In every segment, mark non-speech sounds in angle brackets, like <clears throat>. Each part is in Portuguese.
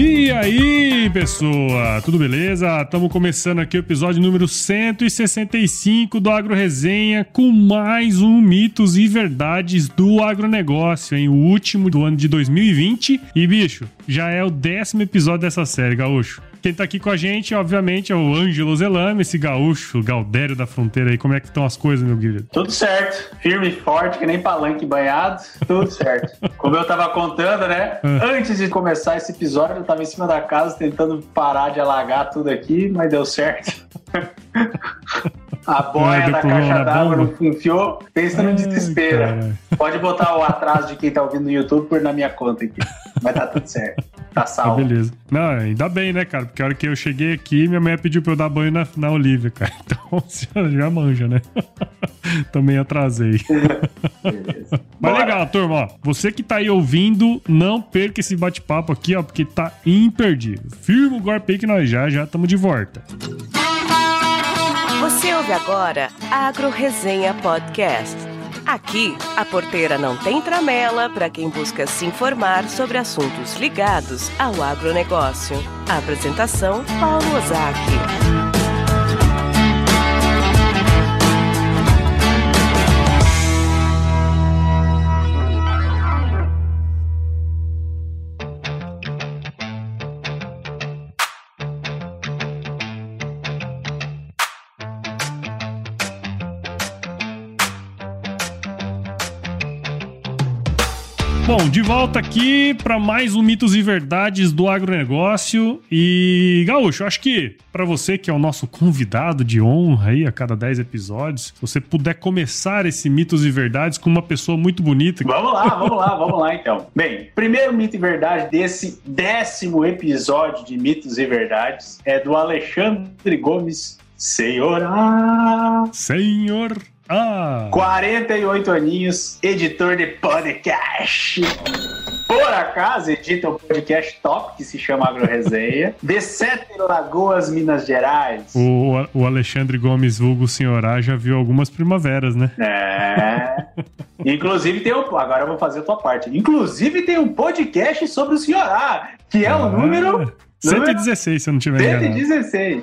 E aí, pessoa, tudo beleza? Estamos começando aqui o episódio número 165 do Agro Resenha com mais um mitos e verdades do agronegócio, hein? O último do ano de 2020. E, bicho, já é o décimo episódio dessa série, Gaúcho. Quem tá aqui com a gente, obviamente, é o Ângelo Zelame, esse gaúcho, Galdério da fronteira aí. Como é que estão as coisas, meu querido? Tudo certo. Firme e forte, que nem palanque banhado. Tudo certo. Como eu tava contando, né? Ah. Antes de começar esse episódio, eu tava em cima da casa tentando parar de alagar tudo aqui, mas deu certo. <laughs> A boia deu da caixa d'água não enfiou. Pensa no desespero. caralho. Pode botar o atraso de quem tá ouvindo no YouTube por na minha conta aqui. Mas tá tudo certo. Tá Tá salvo. beleza. Não, ainda bem, né, cara? Porque a hora que eu cheguei aqui, minha mãe pediu pra eu dar banho na, na Olivia, cara. <laughs> Então, você já manja, né? <laughs> Também atrasei. <laughs> Beleza. Mas Bora. legal, turma, ó. Você que tá aí ouvindo, não perca esse bate-papo aqui, ó, porque tá imperdível. Firma o golpe aí que nós já já estamos de volta. Você ouve agora Agro Resenha Podcast. Aqui, a porteira não tem tramela para quem busca se informar sobre assuntos ligados ao agronegócio. Apresentação: Paulo Ozaki. Volta aqui para mais um Mitos e Verdades do Agronegócio. E, Gaúcho, acho que para você que é o nosso convidado de honra aí a cada 10 episódios, se você puder começar esse Mitos e Verdades com uma pessoa muito bonita. Vamos lá, vamos lá, vamos lá então. Bem, primeiro mito e verdade desse décimo episódio de Mitos e Verdades é do Alexandre Gomes Senhora. Senhor. Ah! 48 aninhos, editor de podcast. Por acaso, edita um podcast top que se chama AgroResenha, de Sete Lagoas, Minas Gerais. O, o Alexandre Gomes Vulgo Senhorá já viu algumas primaveras, né? É. Inclusive tem um. Agora eu vou fazer a tua parte. Inclusive tem um podcast sobre o Senhorá, que é o Ah, número. 116, se eu não tiver enganado. 116.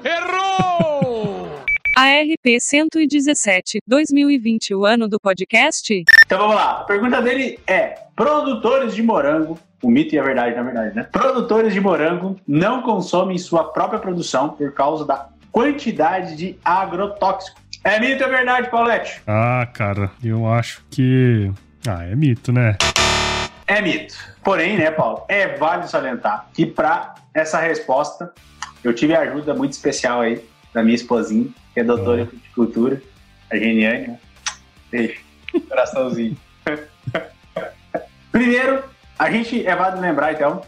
ARP 117, 2020, o ano do podcast? Então vamos lá. A pergunta dele é: produtores de morango. O mito e a verdade, na verdade, né? Produtores de morango não consomem sua própria produção por causa da quantidade de agrotóxico. É mito ou é verdade, Paulette? Ah, cara, eu acho que. Ah, é mito, né? É mito. Porém, né, Paulo, é válido salientar que para essa resposta eu tive a ajuda muito especial aí da minha esposinha, que é doutora em fruticultura, a Geniane. né? Beijo. Coraçãozinho. <laughs> Primeiro, a gente é válido lembrar, então,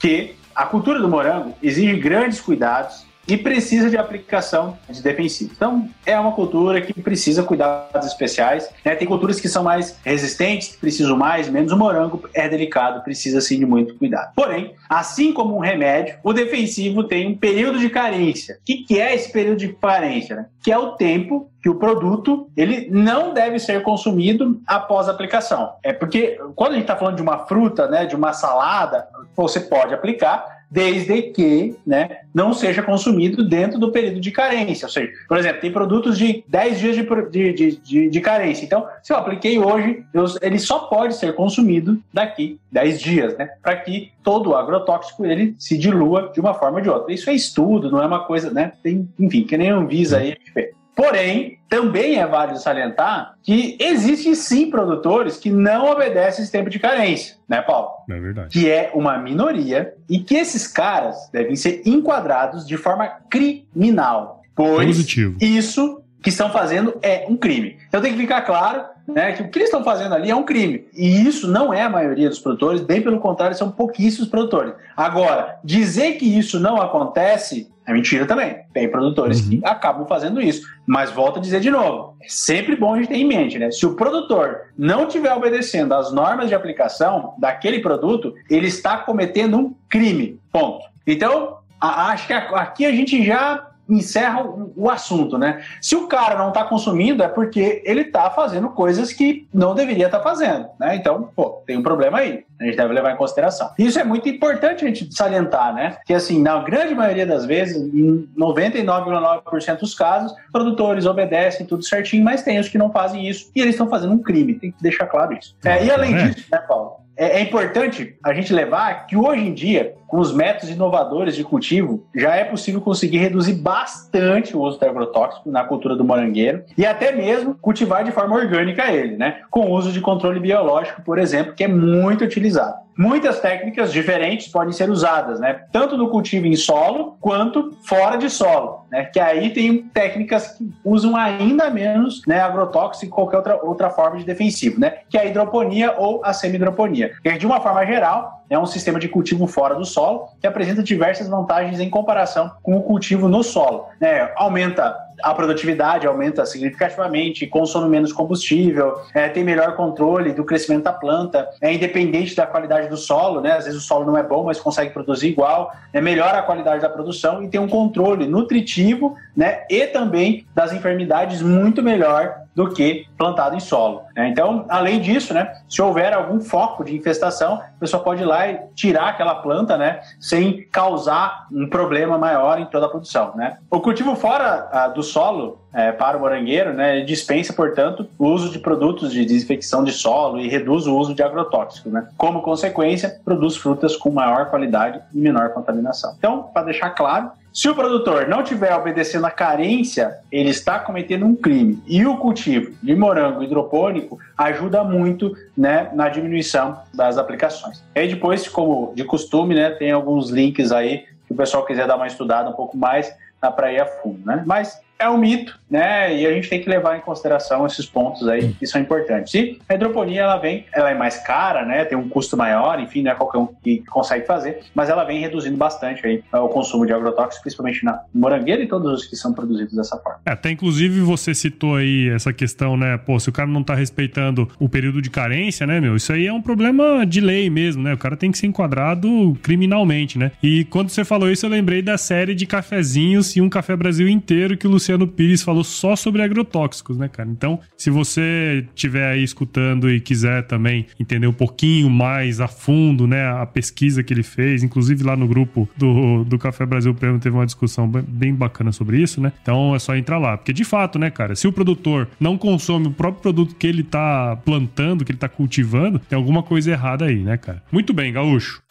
que a cultura do morango exige grandes cuidados e precisa de aplicação de defensivo. Então, é uma cultura que precisa cuidados especiais. né? Tem culturas que são mais resistentes, precisam mais, menos. O morango é delicado, precisa sim de muito cuidado. Porém, assim como um remédio, o defensivo tem um período de carência. O que, que é esse período de carência? Né? Que é o tempo que o produto ele não deve ser consumido após a aplicação. É porque quando a gente está falando de uma fruta, né, de uma salada, você pode aplicar desde que né, não seja consumido dentro do período de carência. Ou seja, por exemplo, tem produtos de 10 dias de, de, de, de- carência. Então, se eu apliquei hoje, eu- ele só pode ser consumido daqui 10 dias, né? Para que todo o agrotóxico ele se dilua de uma forma ou de outra. Isso é estudo, não é uma coisa, né? Tem, enfim, que nem a Anvisa aí. a gente vê. Porém, também é válido salientar que existem sim produtores que não obedecem esse tempo de carência, né, Paulo? É verdade. que é uma minoria e que esses caras devem ser enquadrados de forma criminal, pois Positivo. isso que estão fazendo é um crime. Então tem que ficar claro né, que o que eles estão fazendo ali é um crime. E isso não é a maioria dos produtores, bem pelo contrário, são pouquíssimos produtores. Agora, dizer que isso não acontece é mentira também. Tem produtores Uhum. que acabam fazendo isso. Mas volto a dizer de novo: é sempre bom a gente ter em mente, né? Se o produtor não estiver obedecendo às normas de aplicação daquele produto, ele está cometendo um crime. Ponto. Então, a- acho que a- aqui a gente já encerra o, o, assunto, né? Se o cara não está consumindo, é porque ele está fazendo coisas que não deveria estar tá fazendo, né? Então, pô, tem um problema aí. A gente deve levar em consideração. Isso é muito importante a gente salientar, né? Que assim, na grande maioria das vezes, em 99,9% dos casos, produtores obedecem tudo certinho, mas tem os que não fazem isso e eles estão fazendo um crime. Tem que deixar claro isso. É, e além é. disso, né, Paulo? É, é, importante a gente levar que hoje em dia, com os métodos inovadores de cultivo, já é possível conseguir reduzir bastante o uso do agrotóxico na cultura do morangueiro e até mesmo cultivar de forma orgânica ele, né? Com o uso de controle biológico, por exemplo, que é muito utilizado. Muitas técnicas diferentes podem ser usadas, né? Tanto no cultivo em solo quanto fora de solo, né? Que aí tem técnicas que usam ainda menos, né, agrotóxico e qualquer outra, outra forma de defensivo, né? Que é a hidroponia ou a semi-hidroponia. De uma forma geral, é um sistema de cultivo fora do solo que apresenta diversas vantagens em comparação com o cultivo no solo. Né? Aumenta a produtividade aumenta significativamente, consome menos combustível, é, tem melhor controle do crescimento da planta, é independente da qualidade do solo, né? Às vezes o solo não é bom, mas consegue produzir igual, é, melhora a qualidade da produção e tem um controle nutritivo, né? E também das enfermidades muito melhor do que plantado em solo. Né? Então, além disso, né, se houver algum foco de infestação, a pessoa pode ir lá e tirar aquela planta, né, sem causar um problema maior em toda a produção. Né? O cultivo fora ah, do solo é, para o morangueiro, né, dispensa, portanto, o uso de produtos de desinfecção de solo e reduz o uso de agrotóxicos. Né? Como consequência, produz frutas com maior qualidade e menor contaminação. Então, para deixar claro, se o produtor não tiver obedecendo a carência, ele está cometendo um crime. E o cultivo de morango hidropônico ajuda muito né, na diminuição das aplicações. E depois, como de costume, né, tem alguns links aí que o pessoal quiser dar uma estudada um pouco mais, para ir a fundo. Né? Mas é um mito, né? E a gente tem que levar em consideração esses pontos aí que são importantes. E a hidroponia, ela vem, ela é mais cara, né? Tem um custo maior, enfim, não é qualquer um que consegue fazer, mas ela vem reduzindo bastante aí o consumo de agrotóxicos, principalmente na morangueira e todos os que são produzidos dessa forma. É, até inclusive você citou aí essa questão, né? Pô, se o cara não tá respeitando o período de carência, né, meu? Isso aí é um problema de lei mesmo, né? O cara tem que ser enquadrado criminalmente, né? E quando você falou isso, eu lembrei da série de cafezinhos e um Café Brasil inteiro que o Luciano Luciano Pires falou só sobre agrotóxicos, né, cara? Então, se você estiver aí escutando e quiser também entender um pouquinho mais a fundo, né, a pesquisa que ele fez, inclusive lá no grupo do, do Café Brasil Prêmio teve uma discussão bem bacana sobre isso, né? Então é só entrar lá. Porque de fato, né, cara, se o produtor não consome o próprio produto que ele tá plantando, que ele tá cultivando, tem alguma coisa errada aí, né, cara? Muito bem, Gaúcho.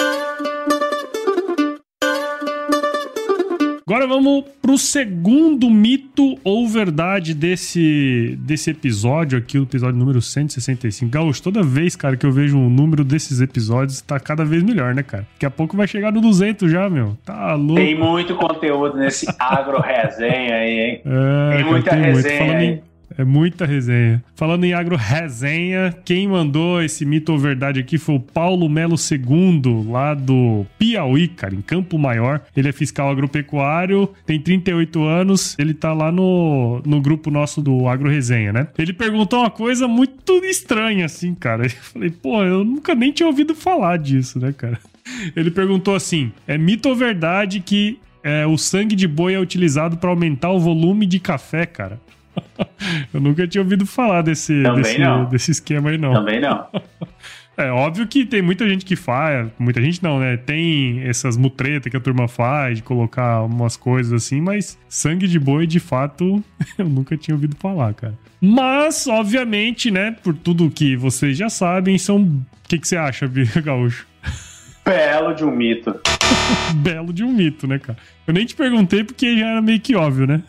Agora vamos pro segundo mito ou verdade desse, desse episódio aqui, o episódio número 165. Gaúcho, toda vez, cara, que eu vejo um número desses episódios, tá cada vez melhor, né, cara? Daqui a pouco vai chegar no 200 já, meu. Tá louco. Tem muito conteúdo nesse agro resenha aí, hein? É, tem muita tem resenha muito. aí. É muita resenha. Falando em agro resenha, quem mandou esse mito ou verdade aqui foi o Paulo Melo II, lá do Piauí, cara, em Campo Maior. Ele é fiscal agropecuário, tem 38 anos, ele tá lá no, no grupo nosso do Agro Resenha, né? Ele perguntou uma coisa muito estranha, assim, cara. <laughs> Eu falei, pô, eu nunca nem tinha ouvido falar disso, né, cara? <laughs> Ele perguntou assim: é mito ou verdade que é, o sangue de boi é utilizado para aumentar o volume de café, cara? <laughs> Eu nunca tinha ouvido falar desse, desse, desse esquema aí, não. Também não. <laughs> É óbvio que tem muita gente que faz, muita gente não, né? Tem essas mutretas que a turma faz de colocar umas coisas assim, mas sangue de boi, de fato, <laughs> eu nunca tinha ouvido falar, cara. Mas, obviamente, né, por tudo que vocês já sabem, são. O que, que você acha, Gaúcho? Belo de um mito. Belo de um mito, né, cara? Eu nem te perguntei porque já era meio que óbvio, né?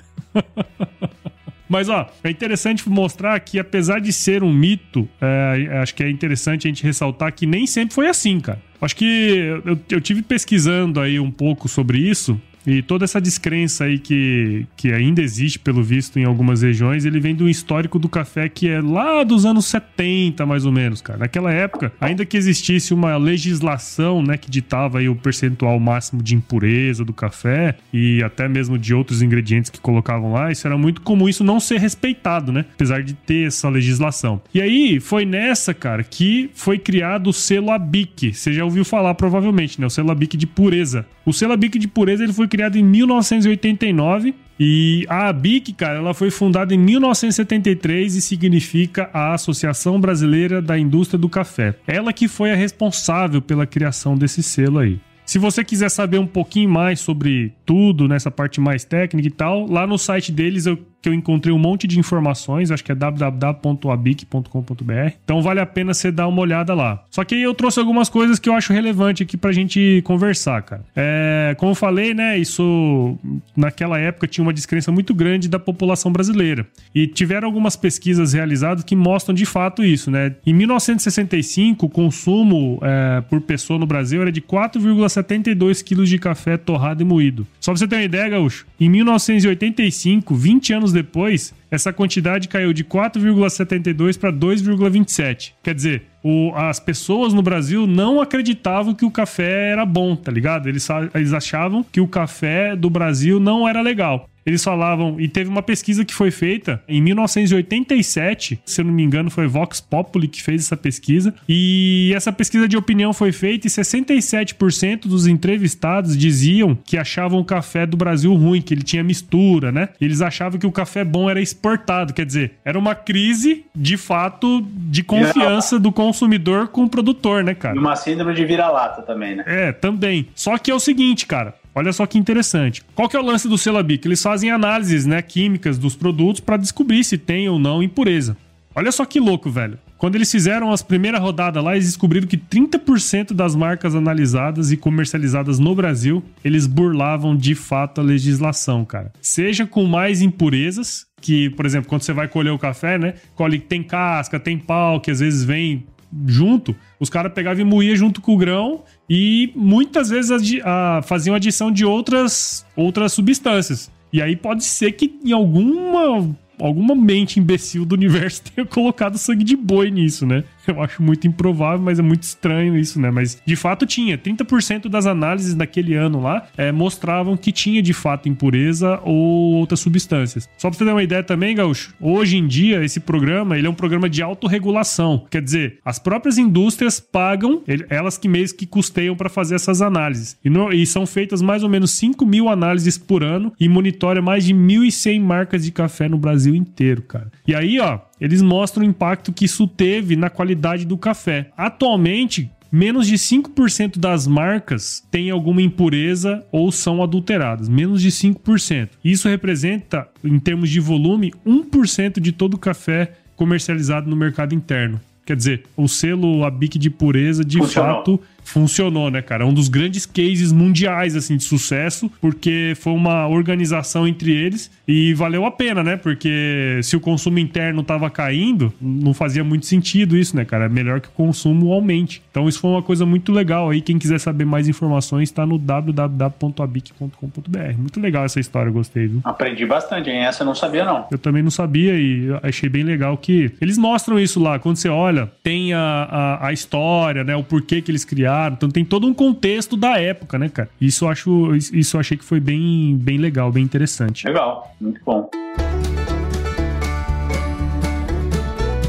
Mas, ó, é interessante mostrar que, apesar de ser um mito, é, acho que é interessante a gente ressaltar que nem sempre foi assim, cara. Acho que eu, eu tive pesquisando aí um pouco sobre isso e toda essa descrença aí que, que ainda existe, pelo visto, em algumas regiões, ele vem do histórico do café que é lá dos anos 70, mais ou menos, cara. Naquela época, ainda que existisse uma legislação, né, que ditava aí o percentual máximo de impureza do café e até mesmo de outros ingredientes que colocavam lá, isso era muito comum isso não ser respeitado, né? Apesar de ter essa legislação. E aí, foi nessa, cara, que foi criado o selo ABIC. Você já ouviu falar, provavelmente, né? O selo ABIC de pureza. O selo ABIC de pureza, ele foi criado em 1989 E a ABIC, cara, ela foi fundada em 1973 e significa a Associação Brasileira da Indústria do Café. Ela que foi a responsável pela criação desse selo aí. Se você quiser saber um pouquinho mais sobre tudo, nessa parte mais técnica e tal, lá no site deles eu que eu encontrei um monte de informações, acho que é www.abic.com.br. Então vale a pena você dar uma olhada lá. Só que aí eu trouxe algumas coisas que eu acho relevante aqui pra gente conversar, cara. É, como eu falei, né, isso naquela época tinha uma descrença muito grande da população brasileira. E tiveram algumas pesquisas realizadas que mostram de fato isso, né? Em 1965, o consumo é, por pessoa no Brasil era de 4,72 quilos de café torrado e moído. Só pra você ter uma ideia, Gaúcho, em 1985, 20 anos depois, essa quantidade caiu de 4,72 para 2,27. Quer dizer, o, as pessoas no Brasil não acreditavam que o café era bom, tá ligado? Eles, eles achavam que o café do Brasil não era legal. Eles falavam, e teve uma pesquisa que foi feita em 1987, se eu não me engano, foi Vox Populi que fez essa pesquisa. E essa pesquisa de opinião foi feita e 67% dos entrevistados diziam que achavam o café do Brasil ruim, que ele tinha mistura, né? Eles achavam que o café bom era exportado, quer dizer, era uma crise de fato de confiança do consumidor com o produtor, né, cara? E uma síndrome de vira-lata também, né? É, também. Só que é o seguinte, cara, Olha só que interessante. Qual que é o lance do Selabic? Eles fazem análises né, químicas dos produtos para descobrir se tem ou não impureza. Olha só que louco, velho. Quando eles fizeram as primeiras rodadas lá, eles descobriram que 30% das marcas analisadas e comercializadas no Brasil, eles burlavam de fato a legislação, cara. Seja com mais impurezas, que, por exemplo, quando você vai colher o café, né? Colhe tem casca, tem pau, que às vezes vem junto, os caras pegavam e moía junto com o grão e muitas vezes adi a, faziam adição de outras, outras substâncias. E aí pode ser que em alguma alguma mente imbecil do universo <laughs> tenha colocado sangue de boi nisso, né? Eu acho muito improvável, mas é muito estranho isso, né? Mas de fato tinha. 30% das análises daquele ano lá é, mostravam que tinha de fato impureza ou outras substâncias. Só pra você ter uma ideia também, Gaúcho, hoje em dia esse programa ele é um programa de autorregulação. Quer dizer, as próprias indústrias pagam, elas que mesmo que custeiam para fazer essas análises. E, no, e, são feitas mais ou menos 5 mil análises por ano e monitora mais de 1.100 marcas de café no Brasil inteiro, cara. E aí, ó, eles mostram o impacto que isso teve na qualidade do café. Atualmente, menos de 5% das marcas têm alguma impureza ou são adulteradas. Menos de 5%. Isso representa, em termos de volume, 1% de todo o café comercializado no mercado interno. Quer dizer, o selo ABIC de pureza, de Funcionou. fato, funcionou, né, cara? Um dos grandes cases mundiais, assim, de sucesso, porque foi uma organização entre eles e valeu a pena, né? Porque se o consumo interno tava caindo, não fazia muito sentido isso, né, cara? É melhor que o consumo aumente. Então isso foi uma coisa muito legal aí. Quem quiser saber mais informações, está no www.abic.com.br. Muito legal essa história, gostei, viu? Aprendi bastante, hein? Essa eu não sabia, não. Eu também não sabia e achei bem legal que eles mostram isso lá. Quando você olha, tem a, a, a história, né? O porquê que eles criaram então tem todo um contexto da época, né, cara? Isso eu acho, isso eu achei que foi bem, bem legal, bem interessante. Legal, muito bom.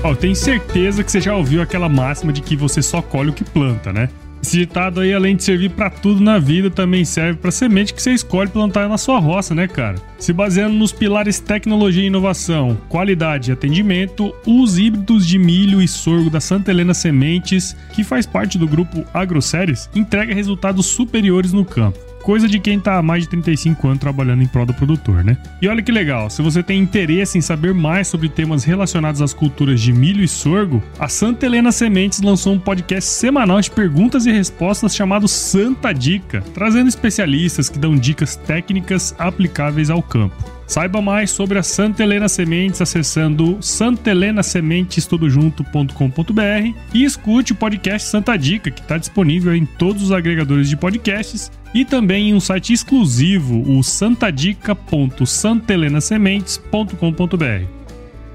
Ó, oh, tenho certeza que você já ouviu aquela máxima de que você só colhe o que planta, né? Esse ditado aí, além de servir para tudo na vida, também serve para semente que você escolhe plantar na sua roça, né, cara? Se baseando nos pilares tecnologia e inovação, qualidade e atendimento, os híbridos de milho e sorgo da Santa Helena Sementes, que faz parte do grupo AgroSéries, entrega resultados superiores no campo coisa de quem tá há mais de 35 anos trabalhando em prol do produtor, né? E olha que legal, se você tem interesse em saber mais sobre temas relacionados às culturas de milho e sorgo, a Santa Helena Sementes lançou um podcast semanal de perguntas e respostas chamado Santa Dica, trazendo especialistas que dão dicas técnicas aplicáveis ao campo. Saiba mais sobre a Santa Helena Sementes acessando santelenasementestudojunto.com.br e escute o podcast Santa Dica, que está disponível em todos os agregadores de podcasts e também em um site exclusivo, o santadica.santelenasementes.com.br.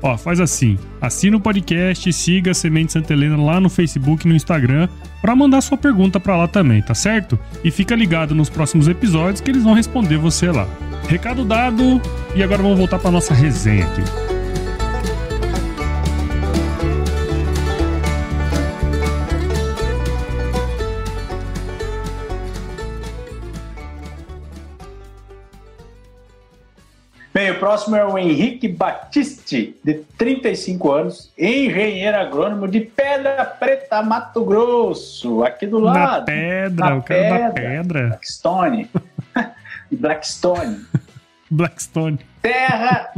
Ó, faz assim, assina o podcast, siga a Semente Santa Helena lá no Facebook e no Instagram para mandar sua pergunta para lá também, tá certo? E fica ligado nos próximos episódios que eles vão responder você lá. Recado dado, e agora vamos voltar para nossa resenha aqui. O próximo é o Henrique Batiste, de 35 anos, engenheiro agrônomo de Pedra Preta, Mato Grosso, aqui do Na lado. pedra, Na o cara da pedra. pedra. Blackstone. <laughs> Blackstone. Blackstone. Terra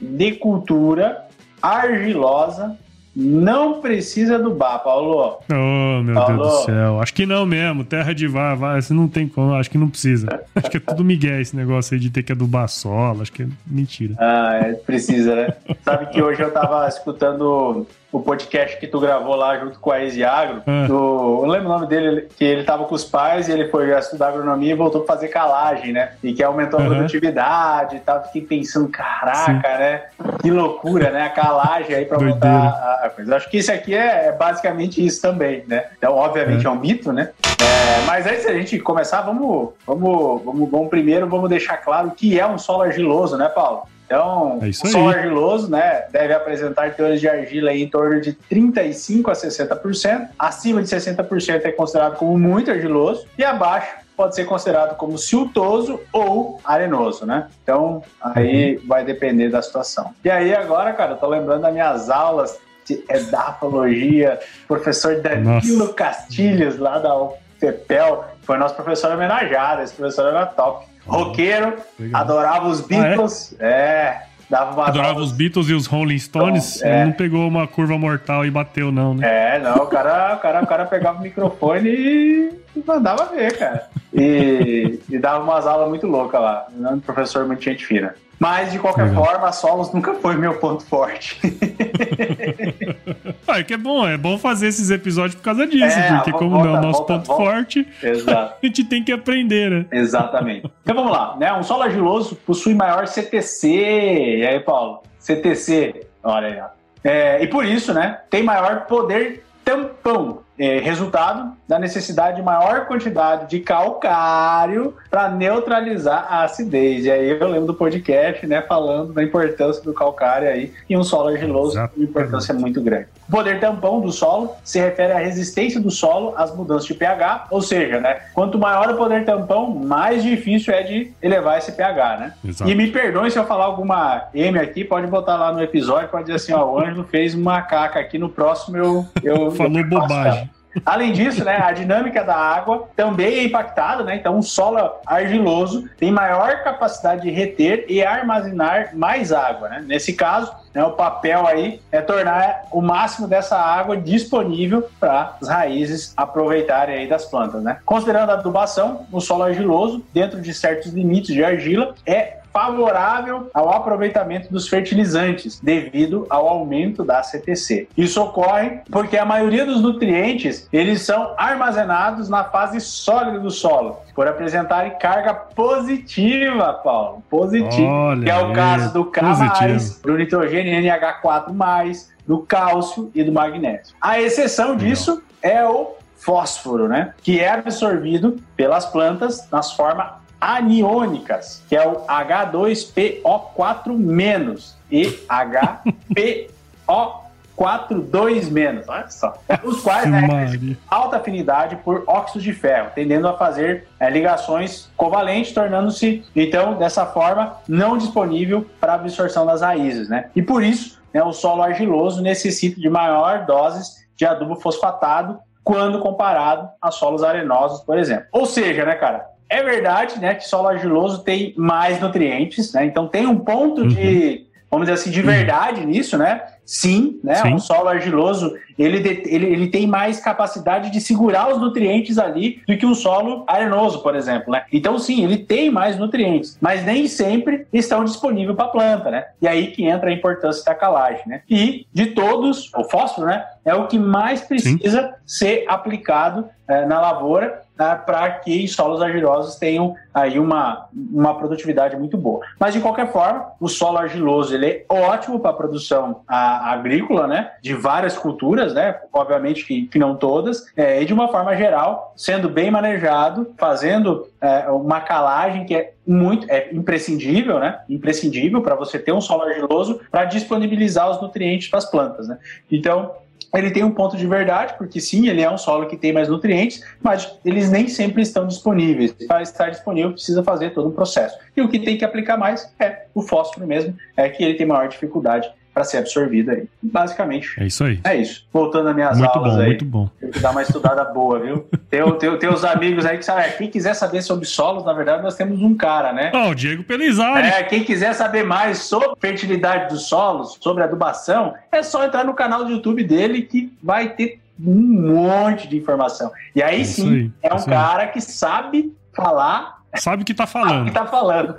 de cultura argilosa, não precisa adubar, Paulo. Oh, meu Alô? Deus do céu. Acho que não mesmo. Terra de vá. Você não tem como. Acho que não precisa. Acho que é tudo migué esse negócio aí de ter que adubar solo. Acho que é mentira. Ah, é, precisa, né? <laughs> Sabe que hoje eu tava escutando o podcast que tu gravou lá junto com a Exiagro. Ah. do- eu lembro o nome dele, que ele tava com os pais e ele foi estudar agronomia e voltou pra fazer calagem, né? E que aumentou a Aham. produtividade e tal. Fiquei pensando, caraca, né? Que loucura, né? A calagem aí pra Doideira. botar a, a coisa. Acho que isso aqui é, é basicamente isso também, né? Então, obviamente, é, um mito, né? É, mas antes da gente começar, vamos, vamos, vamos, vamos primeiro vamos deixar claro o que é um solo argiloso, né, Paulo? Então, É o solo argiloso, né, deve apresentar teores de argila em torno de 35 a 60%. Acima de 60% é considerado como muito argiloso e abaixo pode ser considerado como siltoso ou arenoso, né? Então, aí Uhum. vai depender da situação. E aí agora, cara, eu tô lembrando das minhas aulas de edafologia, professor Danilo Castilhos lá da UFPEL, foi nosso professor homenageado, esse professor era top. Roqueiro, Legal. adorava os Beatles, é? dava uma Adorava os Beatles e os Rolling Stones. Então, é. Ele não pegou uma curva mortal e bateu, não, né? É, não, o cara, o cara, o cara pegava o microfone e mandava ver, cara. E, e dava umas aulas muito loucas lá. Um professor muito gente fina. Mas, de qualquer Legal. forma, solos nunca foi meu ponto forte. <laughs> Ah, é que é bom, é bom fazer esses episódios por causa disso, É, porque como volta, não é o nosso volta, ponto volta. forte, Exato. <laughs> a gente tem que aprender, né? Exatamente. Então vamos lá, né? Um solo argiloso possui maior CTC. E aí, Paulo? CTC. Olha aí, ó. É, e por isso, né, tem maior poder tampão. É, resultado da necessidade de maior quantidade de calcário para neutralizar a acidez. E aí eu lembro do podcast, né, falando da importância do calcário aí em um solo argiloso, uma importância muito grande. O poder tampão do solo se refere à resistência do solo às mudanças de pH, ou seja, né, quanto maior o poder tampão, mais difícil é de elevar esse pH, né? Exato. E me perdoe se eu falar alguma M aqui, pode botar lá no episódio, pode dizer assim, ó, o Ângelo fez uma caca aqui, no próximo eu... eu Falou eu bobagem. Além disso, né, a dinâmica da água também é impactada, né? Então, um solo argiloso tem maior capacidade de reter e armazenar mais água, né? Nesse caso, né, o papel aí é tornar o máximo dessa água disponível para as raízes aproveitarem aí das plantas, né? Considerando a adubação, o solo argiloso, dentro de certos limites de argila, é favorável ao aproveitamento dos fertilizantes devido ao aumento da CTC. Isso ocorre porque a maioria dos nutrientes eles são armazenados na fase sólida do solo, por apresentarem carga positiva, Paulo, positiva, Olha que é o caso do K+, positivo. do nitrogênio NH4+, do cálcio e do magnésio. A exceção disso é o fósforo, né? Que é absorvido pelas plantas nas formas aniônicas, que é o H2PO4- e HPO42-. Olha só. Os quais, né, alta afinidade por óxidos de ferro, tendendo a fazer é, ligações covalentes, tornando-se, então, dessa forma, não disponível para absorção das raízes. Né? E por isso, né, o solo argiloso necessita de maior doses de adubo fosfatado quando comparado a solos arenosos, por exemplo. Ou seja, né, cara, é verdade né, que solo argiloso tem mais nutrientes, né? então tem um ponto de, vamos dizer assim, de verdade nisso, né? Sim, né? Sim. Um solo argiloso, ele, de- ele, ele tem mais capacidade de segurar os nutrientes ali do que um solo arenoso, por exemplo, né? Então, sim, ele tem mais nutrientes, mas nem sempre estão disponíveis para a planta, né? E aí que entra a importância da calagem, né? E de todos, o fósforo, né? É o que mais precisa ser aplicado eh, na lavoura para que solos argilosos tenham aí uma, uma produtividade muito boa. Mas de qualquer forma, o solo argiloso ele é ótimo para a produção agrícola, né? De várias culturas, né? Obviamente que, que não todas, é, e de uma forma geral, sendo bem manejado, fazendo é, uma calagem que é muito é imprescindível, né? Imprescindível para você ter um solo argiloso para disponibilizar os nutrientes para as plantas, né? Então ele tem um ponto de verdade, porque sim, ele é um solo que tem mais nutrientes, mas eles nem sempre estão disponíveis. Para estar disponível, precisa fazer todo um processo. E o que tem que aplicar mais é o fósforo mesmo, é que ele tem maior dificuldade para ser absorvido aí. Basicamente. É isso aí. É isso. Voltando às minhas muito aulas bom, aí. Muito bom, Tem que dar uma estudada boa, viu? Tem, tem, tem os amigos aí que sabem. é, Quem quiser saber sobre solos, na verdade, nós temos um cara, né? Ó, o Diego Pelizari. É, quem quiser saber mais sobre fertilidade dos solos, sobre adubação, é só entrar no canal do YouTube dele que vai ter um monte de informação. E aí É sim, aí, é um isso aí. cara que sabe falar Sabe o que tá o que falando. <laughs> tá falando.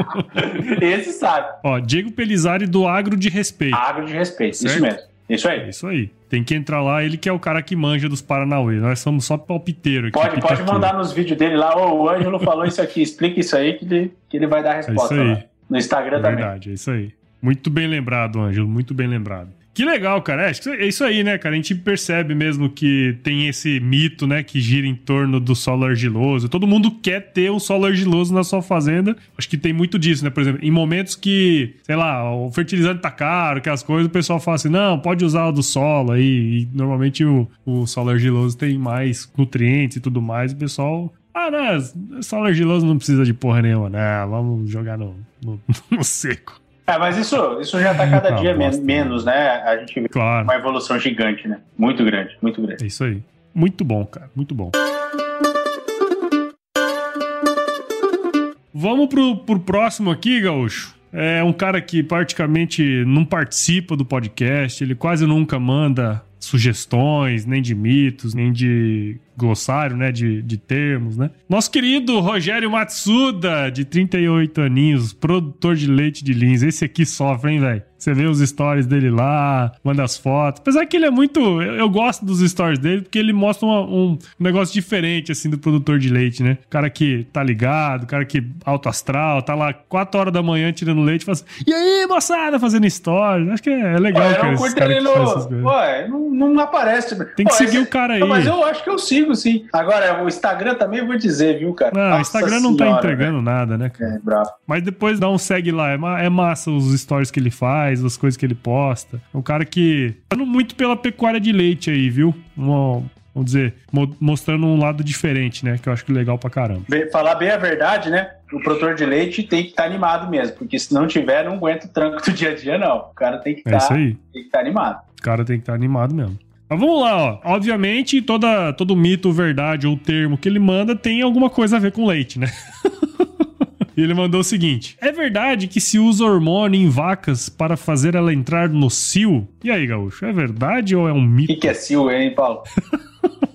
<laughs> Esse sabe. Ó, Diego Pelizari do Agro de Respeito. Agro de respeito. Certo. Isso mesmo. Isso É aí. isso aí. Tem que entrar lá, ele que é o cara que manja dos Paranauê. Nós somos só palpiteiro aqui. Pode, pode pitaqueiro. mandar nos vídeos dele lá, ô, o Ângelo falou isso aqui, explica isso aí que ele, que ele vai dar a resposta É isso aí. lá. No Instagram É também. verdade, é isso aí. Muito bem lembrado, Ângelo, muito bem lembrado. Que legal, cara. É, que é isso aí, né, cara? A gente percebe mesmo que tem esse mito, né, que gira em torno do solo argiloso. Todo mundo quer ter um solo argiloso na sua fazenda. Acho que tem muito disso, né? Por exemplo, em momentos que, sei lá, o fertilizante tá caro, aquelas coisas, o pessoal fala assim: não, pode usar o do solo aí. E normalmente o, o solo argiloso tem mais nutrientes e tudo mais. O pessoal ah, né? Solo argiloso não precisa de porra nenhuma, né? Vamos jogar no, no, <laughs> no seco. É, mas isso, isso já tá cada Ah, dia men- menos, né? A gente vê Claro. uma evolução gigante, né? Muito grande, muito grande. É isso aí. Muito bom, cara. Muito bom. Vamos pro, pro próximo aqui, Gaúcho. É um cara que praticamente não participa do podcast, ele quase nunca manda sugestões, nem de mitos, nem de glossário, né, de, de termos, né? Nosso querido Rogério Matsuda, de 38 aninhos, produtor de leite de Lins. Esse aqui sofre, hein, velho? Você vê os stories dele lá, manda as fotos. Apesar que ele é muito... Eu, eu gosto dos stories dele porque ele mostra uma- um negócio diferente, assim, do produtor de leite, né? O cara que tá ligado, o cara que alto astral, tá lá 4 horas da manhã tirando leite, faz e aí, moçada, fazendo stories. Acho que é, é legal, Pô, eu cara, não essas no. Ué, não, não aparece. Tem que Pô, seguir esse- o cara aí. Mas eu acho que eu sigo, sim. Agora, o Instagram também vou dizer, viu, cara? Não, o Instagram não tá entregando nada, né, cara? É, bravo. Mas depois dá um segue lá. É, é massa os stories que ele faz, as coisas que ele posta. É um cara que. tá muito pela pecuária de leite aí, viu? Vamos dizer, mo- mostrando um lado diferente, né? Que eu acho que é legal pra caramba. Falar bem a verdade, né? O produtor de leite tem que estar animado mesmo, porque se não tiver, não aguenta o tranco do dia a dia, não. O cara tem que É estar tem que estar animado. O cara tem que estar animado mesmo. Mas vamos lá, ó. Obviamente, toda, todo mito, verdade ou termo que ele manda tem alguma coisa a ver com leite, né? <laughs> E ele mandou o seguinte: É verdade que se usa hormônio em vacas para fazer ela entrar no cio? E aí, gaúcho, é verdade ou é um O mito? que, que é sil, hein, Paulo?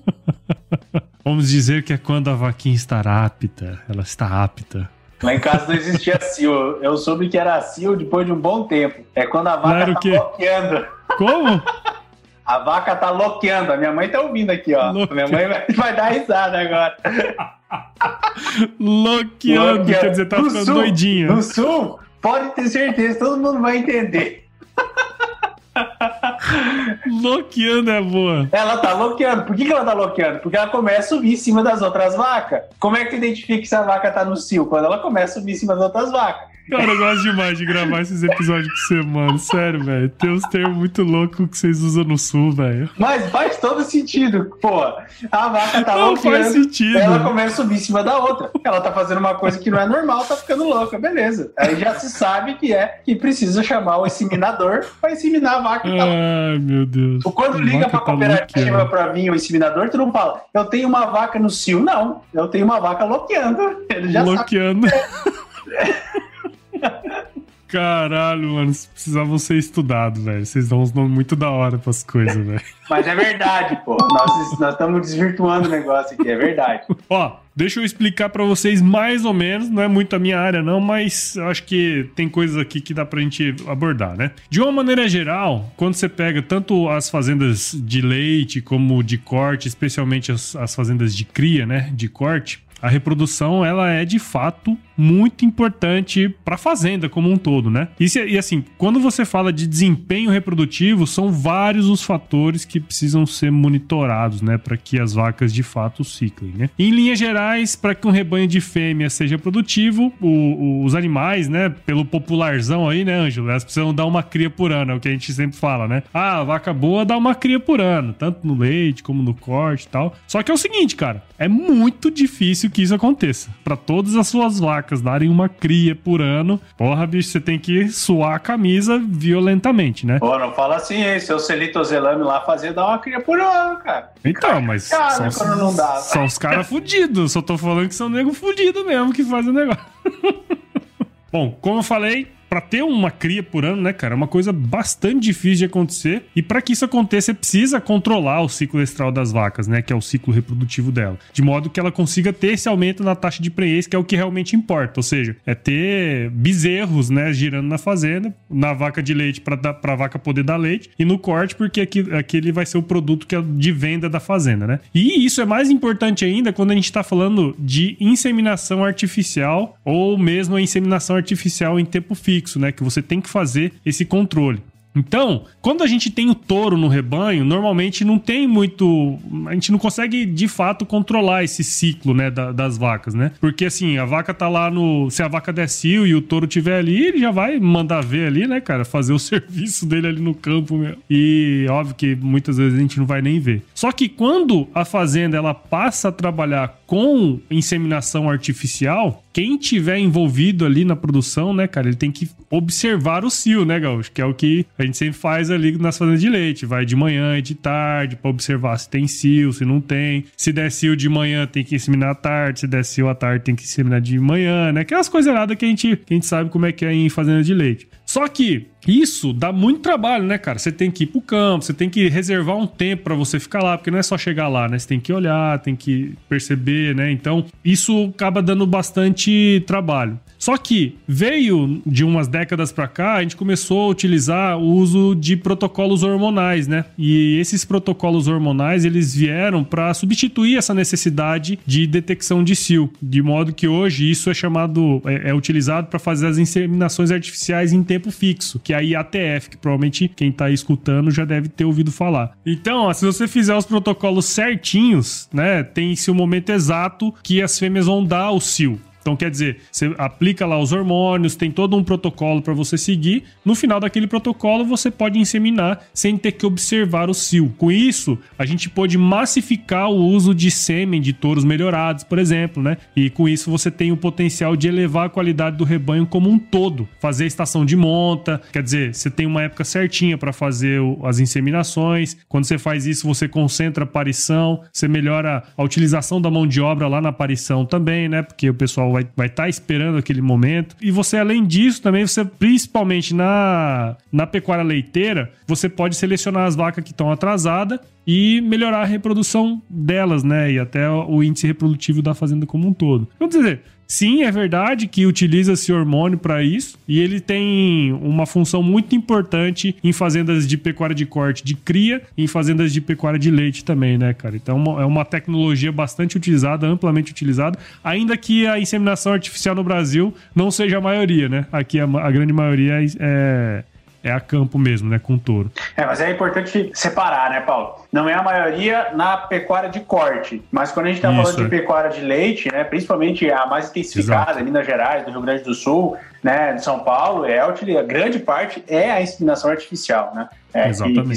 <laughs> Vamos dizer que é quando a vaquinha está apta. Ela está apta. Lá em casa não existia sil. Eu soube que era sil depois de um bom tempo. É quando a vaca o tá quê? loqueando. Como? <laughs> A vaca tá loqueando. A minha mãe tá ouvindo aqui, ó. Minha mãe vai, vai dar risada agora. Loqueando, Loqueando. quer dizer, tá No ficando sul, doidinha. No sul, pode ter certeza, todo mundo vai entender. Loqueando é boa. Ela tá loqueando. Por que, que ela tá loqueando? Porque ela começa a subir em cima das outras vacas. Como é que tu identifica se a vaca tá no cio? Quando ela começa a subir em cima das outras vacas. Cara, eu gosto demais de gravar esses episódios com você, mano. Sério, velho. Tem uns termos muito loucos que vocês usam no sul, velho. Mas faz todo sentido, pô. A vaca tá Não loqueando. faz sentido. Ela começa a subir em cima da outra. Ela tá fazendo uma coisa que não é normal, tá ficando louca, beleza. Aí já se sabe que é que precisa chamar o inseminador pra inseminar a vaca tá Ai, meu Deus. Tu quando A liga pra tá cooperativa loqueando. pra vir o inseminador, tu não fala, eu tenho uma vaca no cio. Não, eu tenho uma vaca loqueando. Ele já sabe. Loqueando. <laughs> Caralho, mano, vocês precisavam ser estudados, velho. Vocês dão uns nomes muito da hora pras coisas, velho. <laughs> Mas é verdade, pô. Nós, nós estamos desvirtuando o negócio aqui, é verdade. <laughs> Ó, deixa eu explicar pra vocês mais ou menos, não é muito a minha área não, mas eu acho que tem coisas aqui que dá pra gente abordar, né? De uma maneira geral, quando você pega tanto as fazendas de leite como de corte, especialmente as, as fazendas de cria, né, de corte, a reprodução ela é de fato muito importante para a fazenda como um todo, né? E, se, e, assim, quando você fala de desempenho reprodutivo, são vários os fatores que precisam ser monitorados, né, para que as vacas de fato ciclem, né? Em linhas gerais, para que um rebanho de fêmeas seja produtivo, o, o, os animais, né, pelo popularzão aí, né, Ângelo, elas precisam dar uma cria por ano, é o que a gente sempre fala, né? Ah, vaca boa dá uma cria por ano, tanto no leite como no corte e tal. Só que é o seguinte, cara, é muito difícil que isso aconteça. Para todas as suas vacas darem uma cria por ano, porra, bicho, você tem que suar a camisa violentamente, né? Pô, não fala assim, hein? Seu Celitozelame lá fazer dar uma cria por ano, cara. Então, mas cara, são, não dá. são os caras fudidos. Só tô falando que são nego fudido mesmo que fazem o negócio. <laughs> Bom, como eu falei, para ter uma cria por ano, né, cara, é uma coisa bastante difícil de acontecer. E para que isso aconteça, você precisa controlar o ciclo estral das vacas, né, que é o ciclo reprodutivo dela, de modo que ela consiga ter esse aumento na taxa de prenhez, que é o que realmente importa. Ou seja, é ter bezerros, né, girando na fazenda, na vaca de leite para a vaca poder dar leite e no corte porque aqui, aquele vai ser o produto que é de venda da fazenda, né? E isso é mais importante ainda quando a gente está falando de inseminação artificial ou mesmo a inseminação artificial em tempo fixo fixo, né? Que você tem que fazer esse controle. Então, quando a gente tem o touro no rebanho, normalmente não tem muito. A gente não consegue de fato controlar esse ciclo, né, da, das vacas, né? Porque assim, a vaca tá lá no. Se a vaca der cio e o touro tiver ali, ele já vai mandar ver ali, né, cara? Fazer o <laughs> serviço dele ali no campo mesmo. E óbvio que muitas vezes a gente não vai nem ver. Só que quando a fazenda ela passa a trabalhar com inseminação artificial, quem tiver envolvido ali na produção, né, cara, ele tem que observar o cio, né, Gaúcho? Que é o que a gente sempre faz ali nas fazendas de leite. Vai de manhã e de tarde para observar se tem cio, se não tem. Se der cio de manhã, tem que inseminar à tarde. Se der cio à tarde, tem que inseminar de manhã, né? Aquelas coisas erradas que a gente, que a gente sabe como é que é em fazenda de leite. Só que isso dá muito trabalho, né, cara? Você tem que ir pro campo, você tem que reservar um tempo para você ficar lá, porque não é só chegar lá, né? Você tem que olhar, tem que perceber, né? Então, isso acaba dando bastante trabalho. Só que veio de umas décadas para cá, a gente começou a utilizar o uso de protocolos hormonais, né? E esses protocolos hormonais, eles vieram para substituir essa necessidade de detecção de cio, de modo que hoje isso é chamado é, é utilizado para fazer as inseminações artificiais em tempo fixo, que é a IATF, que provavelmente quem tá escutando já deve ter ouvido falar. Então, ó, se você fizer os protocolos certinhos, né, tem-se o momento exato que as fêmeas vão dar o cio. Então, quer dizer, você aplica lá os hormônios, tem todo um protocolo para você seguir. No final daquele protocolo, você pode inseminar sem ter que observar o cio. Com isso, a gente pode massificar o uso de sêmen de touros melhorados, por exemplo, né? E com isso, você tem o potencial de elevar a qualidade do rebanho como um todo. Fazer estação de monta, quer dizer, você tem uma época certinha para fazer as inseminações. Quando você faz isso, você concentra a aparição, você melhora a utilização da mão de obra lá na aparição também, né? Porque o pessoal vai estar vai tá esperando aquele momento. E você, além disso, também, você, principalmente na, na pecuária leiteira, você pode selecionar as vacas que estão atrasadas e melhorar a reprodução delas, né? E até o índice reprodutivo da fazenda como um todo. Vamos dizer, Sim, é verdade que utiliza-se hormônio para isso e ele tem uma função muito importante em fazendas de pecuária de corte de cria e em fazendas de pecuária de leite também, né, cara? Então é uma tecnologia bastante utilizada, amplamente utilizada, ainda que a inseminação artificial no Brasil não seja a maioria, né? Aqui a, a grande maioria é, é a campo mesmo, né? Com touro. É, mas é importante separar, né, Paulo? Não é a maioria na pecuária de corte, mas quando a gente está falando de é. pecuária de leite, né, principalmente a mais intensificada, Exato. Minas Gerais, do Rio Grande do Sul, né, de São Paulo, é a, grande parte é a inseminação artificial, né? É, Exatamente. Que, que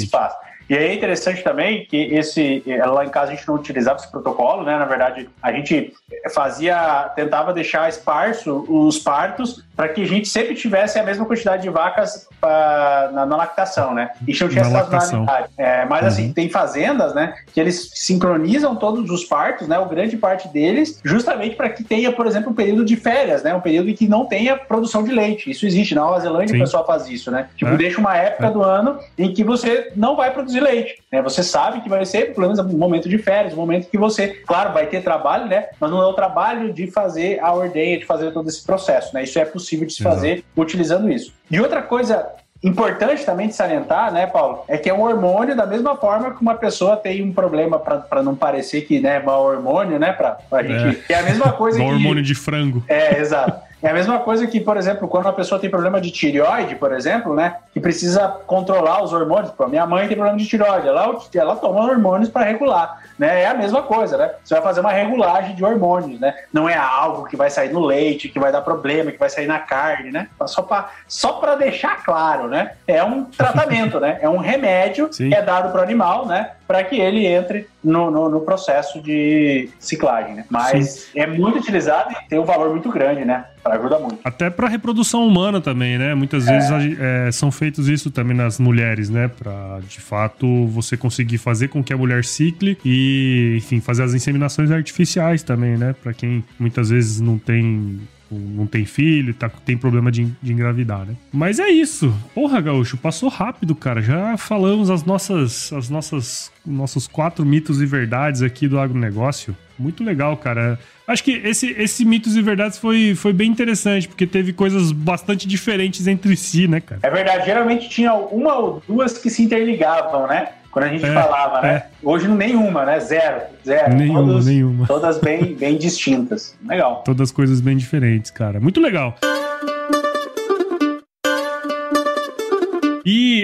E é interessante também que esse lá em casa a gente não utilizava esse protocolo, né? Na verdade, a gente fazia, tentava deixar esparso os partos para que a gente sempre tivesse a mesma quantidade de vacas pra, na, na, lactação, né? E não tinha sazonalidade. É, mas assim, uhum. assim, tem fazendas, né, que eles sincronizam todos os partos, né? O grande parte deles, justamente para que tenha, por exemplo, um período de férias, né? Um período em que não tenha produção de leite. Isso existe. Na Nova Zelândia Sim. o pessoal faz isso, né? Tipo, é. deixa uma época é. do ano em que você não vai produzir leite. Né? Você sabe que vai ser, pelo menos, um momento de férias, um momento que você, claro, vai ter trabalho, né? Mas não é o trabalho de fazer a ordenha, de fazer todo esse processo, né? Isso é possível de se fazer Exato. utilizando isso. E outra coisa importante também de salientar, né, Paulo, é que é um hormônio da mesma forma que uma pessoa tem um problema para não parecer que né, é mau hormônio, né, pra, pra gente. É, é a mesma coisa que. hormônio de frango. É, exato. É a mesma coisa que, por exemplo, quando uma pessoa tem problema de tireoide, por exemplo, né, que precisa controlar os hormônios. Pô, minha mãe tem problema de tireoide, ela, ela toma hormônios para regular, né? É a mesma coisa, né? Você vai fazer uma regulagem de hormônios, né? Não é algo que vai sair no leite, que vai dar problema, que vai sair na carne, né? Só para só para deixar claro, né? É um tratamento, né? É um remédio Sim. que é dado para o animal, né? Para que ele entre no, no, no, processo de ciclagem, né? Mas Sim. é muito utilizado e tem um valor muito grande, né? Ajuda muito. Até para reprodução humana também, né? Muitas vezes é, são feitos isso também nas mulheres, né? Para de fato você conseguir fazer com que a mulher cicle e, enfim, fazer as inseminações artificiais também, né? Para quem muitas vezes não tem não tem filho, tá, tem problema de, de engravidar, né? Mas é isso. Porra, Gaúcho, passou rápido, cara. Já falamos as nossas, as nossas, nossos quatro mitos e verdades aqui do agronegócio. Muito legal, cara. Acho que esse, esse mitos e verdades foi, foi bem interessante, porque teve coisas bastante diferentes entre si, né, cara? É verdade. Geralmente tinha uma ou duas que se interligavam, né? Quando a gente é, falava, né? É. Hoje nenhuma, né? Zero. Zero. Nenhuma, Todos, nenhuma. Todas bem, bem distintas. Legal. Todas coisas bem diferentes, cara. Muito legal.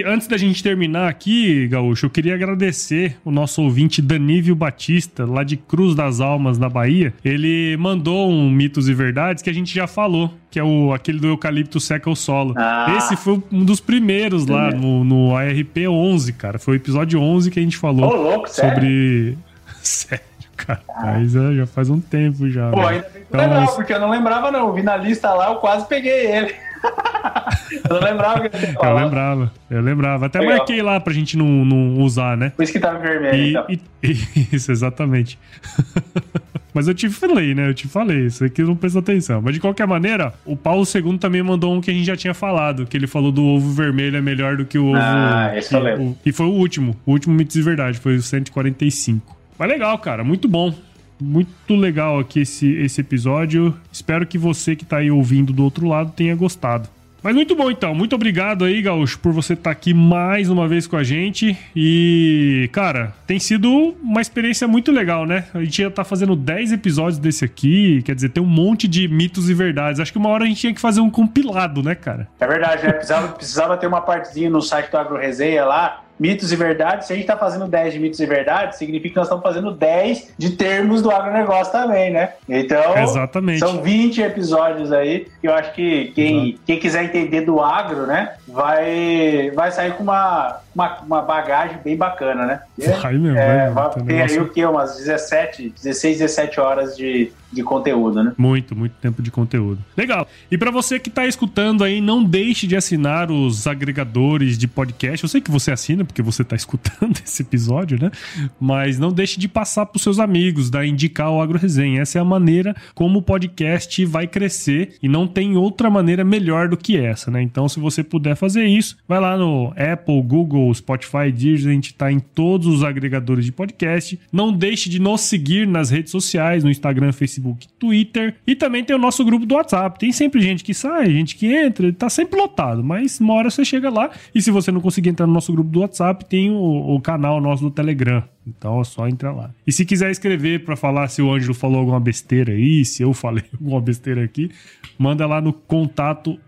E antes da gente terminar aqui, Gaúcho, eu queria agradecer o nosso ouvinte Danívio Batista, lá de Cruz das Almas, na Bahia. Ele mandou um Mitos e Verdades que a gente já falou, que é o, aquele do Eucalipto Seca o Solo. Ah, Esse foi um dos primeiros lá no, no ARP 11, cara. Foi o episódio 11 que a gente falou oh, louco, sobre... <laughs> sério? cara. Ah. Mas é, já faz um tempo já. Pô, ainda bem que então, legal, porque eu não lembrava, não. Vi na lista lá, eu quase peguei ele. Eu não lembrava que ele Eu lembrava, eu lembrava. Até legal. marquei lá pra gente não, não usar, né? Por isso que tava vermelho, e, então. e, <laughs> Isso, exatamente. Mas eu te falei, né? Eu te falei, isso aqui não prestou atenção. Mas de qualquer maneira, o Paulo II também mandou um que a gente já tinha falado, que ele falou do ovo vermelho é melhor do que o ovo. Ah, esse eu lembro. E foi o último, o último Mitos de Verdade, foi o 145. Mas legal, cara, muito bom. Muito legal aqui esse, esse episódio. Espero que você que tá aí ouvindo do outro lado tenha gostado. Mas muito bom então, muito obrigado aí, Gaúcho, por você estar tá aqui mais uma vez com a gente. E, cara, tem sido uma experiência muito legal, né? A gente já tá fazendo 10 episódios desse aqui, quer dizer, tem um monte de mitos e verdades. Acho que uma hora a gente tinha que fazer um compilado, né, cara? É verdade, né? Precisava, precisava ter uma partezinha no site do Agro Resenha lá, mitos e verdades. Se a gente está fazendo 10 de mitos e verdades, significa que nós estamos fazendo 10 de termos do agronegócio também, né? Então, Exatamente. são 20 episódios aí. Eu acho que quem, quem quiser entender do agro, né, vai, vai sair com uma, uma, uma bagagem bem bacana, né? Vai mesmo, é, vai, vai ter aí o quê? Umas 17, 16, 17 horas de, de conteúdo, né? Muito, muito tempo de conteúdo. Legal. E para você que tá escutando aí, não deixe de assinar os agregadores de podcast. Eu sei que você assina, porque você tá <laughs> escutando esse episódio, né? Mas não deixe de passar pros seus amigos, da indicar o Agro Resenha. Essa é a maneira como o podcast vai crescer e não tem outra maneira melhor do que essa, né? Então, se você puder fazer isso, vai lá no Apple, Google, Spotify, Deezer, a gente tá em todos os agregadores de podcast. Não deixe de nos seguir nas redes sociais, no Instagram, Facebook, Twitter e também tem o nosso grupo do WhatsApp. Tem sempre gente que sai, gente que entra, tá sempre lotado, mas uma hora você chega lá e se você não conseguir entrar no nosso grupo do WhatsApp, WhatsApp, tem o, o canal nosso do Telegram. Então é só entrar lá. E se quiser escrever para falar se o Ângelo falou alguma besteira aí, se eu falei <laughs> alguma besteira aqui, manda lá no contato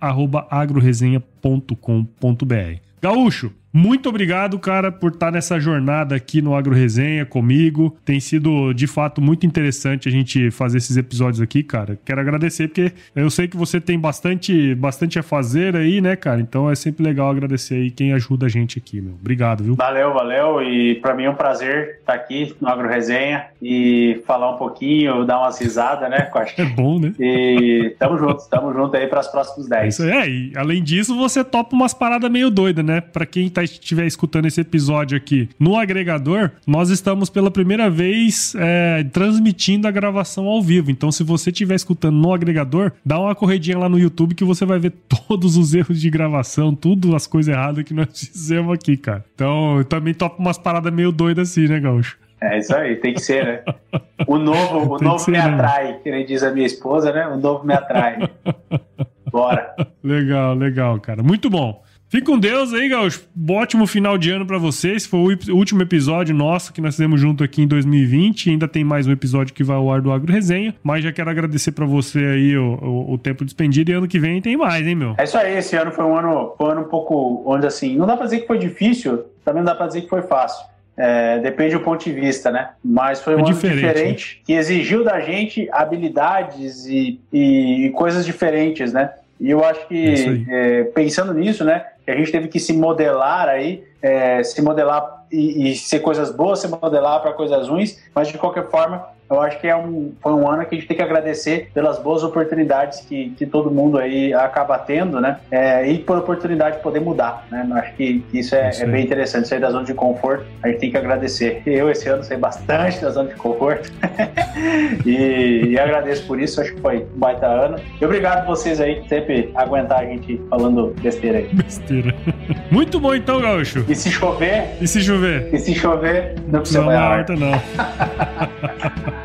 agroresenha.com.br. Gaúcho, muito obrigado, cara, por estar nessa jornada aqui no Agro Resenha comigo. Tem sido, de fato, muito interessante a gente fazer esses episódios aqui, cara. Quero agradecer, porque eu sei que você tem bastante, bastante a fazer aí, né, cara? Então é sempre legal agradecer aí quem ajuda a gente aqui, meu. Obrigado, viu? Valeu, valeu. E para mim é um prazer estar aqui no Agro Resenha e falar um pouquinho, dar umas risadas, né? <laughs> É bom, né? E tamo junto, tamo junto aí para os próximos 10. É isso aí. É, e além disso, você topa umas paradas meio doidas, né? Para quem tá estiver escutando esse episódio aqui no agregador, nós estamos pela primeira vez é, transmitindo a gravação ao vivo. Então, se você estiver escutando no agregador, dá uma corredinha lá no YouTube que você vai ver <laughs> todos os erros de gravação, tudo as coisas erradas que nós <laughs> fizemos aqui, cara. Então, eu também topo umas paradas meio doidas assim, né, Gaúcho? É isso aí, tem que ser, né? O novo, o <laughs> novo me né? atrai, que nem diz a minha esposa, né? O novo me atrai. Bora. Legal, legal, cara. Muito bom. Fique com Deus aí, Gaúcho. Ótimo final de ano pra vocês. Foi o último episódio nosso que nós fizemos junto aqui em 2020. Ainda tem mais um episódio que vai ao ar do Agro Resenha. Mas já quero agradecer pra você aí o, o- o tempo despendido. E ano que vem tem mais, hein, meu? É isso aí, esse ano foi um ano, foi um ano um pouco onde assim, não dá pra dizer que foi difícil, também não dá pra dizer que foi fácil. É, depende do ponto de vista, né? Mas foi um É ano diferente, diferente, que exigiu da gente habilidades e, e coisas diferentes, né? E eu acho É que, é, pensando nisso, né? A gente teve que se modelar aí, é, se modelar e, e ser coisas boas, se modelar para coisas ruins, mas de qualquer forma, eu acho que é um, foi um ano que a gente tem que agradecer pelas boas oportunidades que, que todo mundo aí acaba tendo, né? É, e por oportunidade de poder mudar, né? Eu acho que isso é, é bem interessante, sair da zona de conforto, a gente tem que agradecer. Eu, esse ano, saí bastante da zona de conforto <laughs> e, e agradeço por isso, acho que foi um baita ano. E obrigado a vocês aí que sempre aguentar a gente falando besteira aí. Besteira. Muito bom então, Gaúcho. E se chover, E se chover? e se chover, não precisa Não, não. <laughs>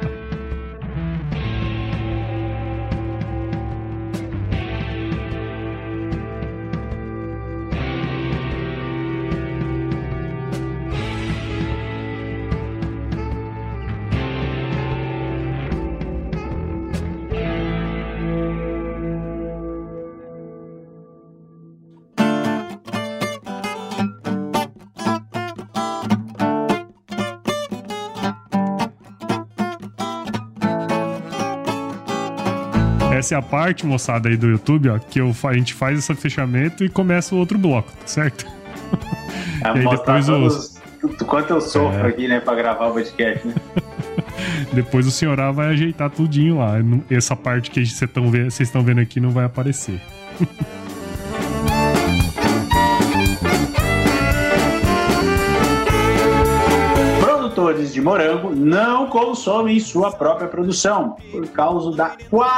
Essa é a parte, moçada, aí do YouTube, ó, que eu, a gente faz esse fechamento e começa o outro bloco, tá certo? Vai <laughs> E aí depois todos, o quanto eu sofro É. aqui, né, pra gravar o podcast, né? <laughs> Depois o senhorá vai ajeitar tudinho lá. Essa parte que vocês estão vendo aqui não vai aparecer. <laughs> Produtores de morango não consomem sua própria produção por causa da qual.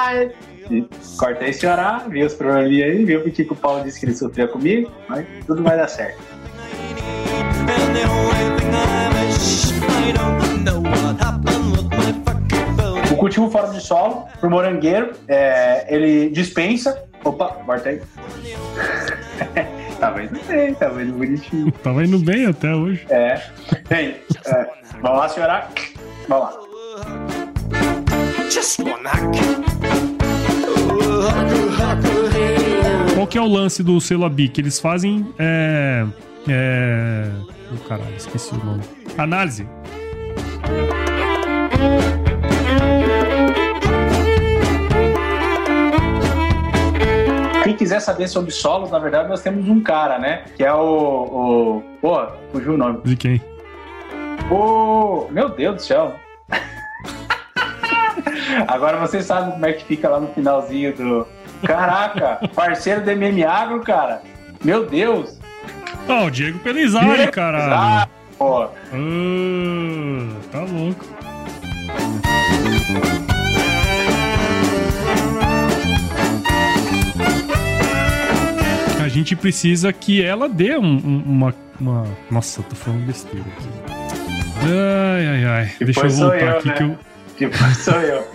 Cortei senhora, viu os probleminha aí, viu porque que o Paulo disse que ele sofria comigo, mas tudo vai dar certo. O cultivo fora de solo, pro morangueiro, é, ele dispensa. Opa, corta aí. <laughs> tava indo bem, tava indo bonitinho. <laughs> Tava indo bem até hoje. É. Bem, é, vamos lá, senhora. Vamos lá. Just one. Qual que é o lance do selo ABIC? Eles fazem. É. É. Oh, caralho, esqueci o nome. Análise. Quem quiser saber sobre solos, na verdade, nós temos um cara, né? Que é o. o... Pô, fugiu o nome. De quem? O. Meu Deus do céu. <laughs> Agora vocês sabem como é que fica lá no finalzinho do. Caraca, parceiro do MM Agro, cara. Meu Deus. Ó, o Diego Pelizari, Ah, caralho. pô. Ah, tá louco. Gente precisa que ela dê um- um- uma, uma. Nossa, tô falando besteira aqui. Ai, ai, ai. E Deixa eu voltar eu, aqui né? que eu. Depois sou eu.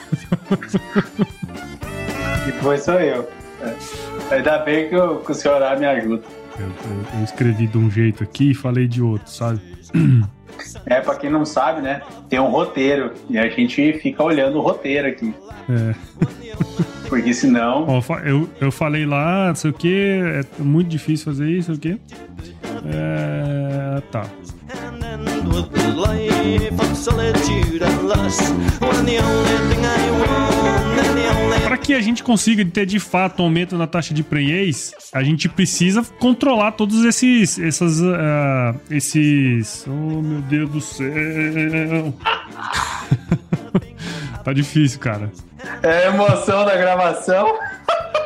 <laughs> Depois sou eu. É. Ainda bem que, o- que o senhor me ajuda. Eu, eu- eu escrevi de um jeito aqui e falei de outro, sabe? <clears throat> É, pra quem não sabe, né? Tem um roteiro. E a gente fica olhando o roteiro aqui. É. <laughs> Porque senão. Ó, eu, eu falei lá, não sei o que, é muito difícil fazer isso, não sei o que. É. Tá. Para que a gente consiga ter de fato um aumento na taxa de prenhez, a gente precisa controlar todos esses. Essas, ah, esses. Oh meu Deus do céu! <laughs> tá difícil, cara. É a emoção da gravação.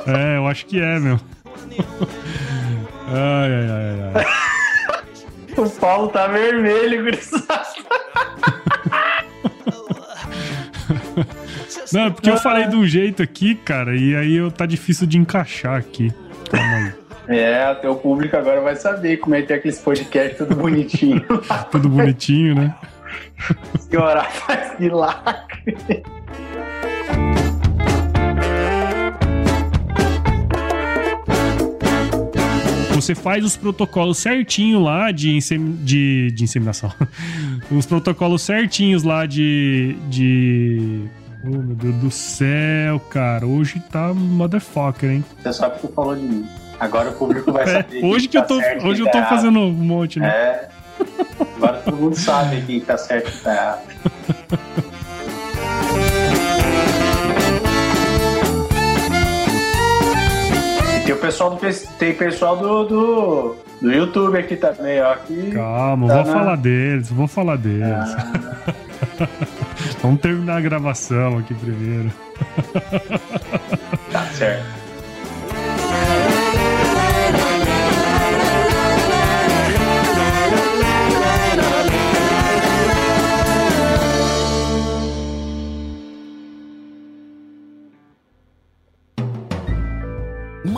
É, eu acho que é, meu. Ai, ai, ai, ai. O Paulo tá vermelho, gurizada. Não, é porque eu falei de um jeito aqui, cara, e aí eu, tá difícil de encaixar aqui. Calma aí. É, o teu público agora vai saber como é que é aqueles podcasts tudo bonitinho. Tudo bonitinho, né? Senhora faz milagre. Você faz os protocolos certinho lá de, insem de, de inseminação. <laughs> os protocolos certinhos lá de. de. Oh, meu Deus do céu, cara. Hoje tá motherfucker, hein? Você sabe que tu falou de mim. Agora o público vai <laughs> É, saber. hoje que eu tá tô, certo, hoje eu tô tá errado. fazendo um monte, né? É. Agora todo mundo sabe quem tá certo e tá errado. <laughs> pessoal do, tem pessoal do, do, do YouTube aqui também, ó. Que Calma, Tá vou na- falar deles, vou falar deles. Ah, <laughs> Vamos terminar a gravação aqui primeiro. tá certo.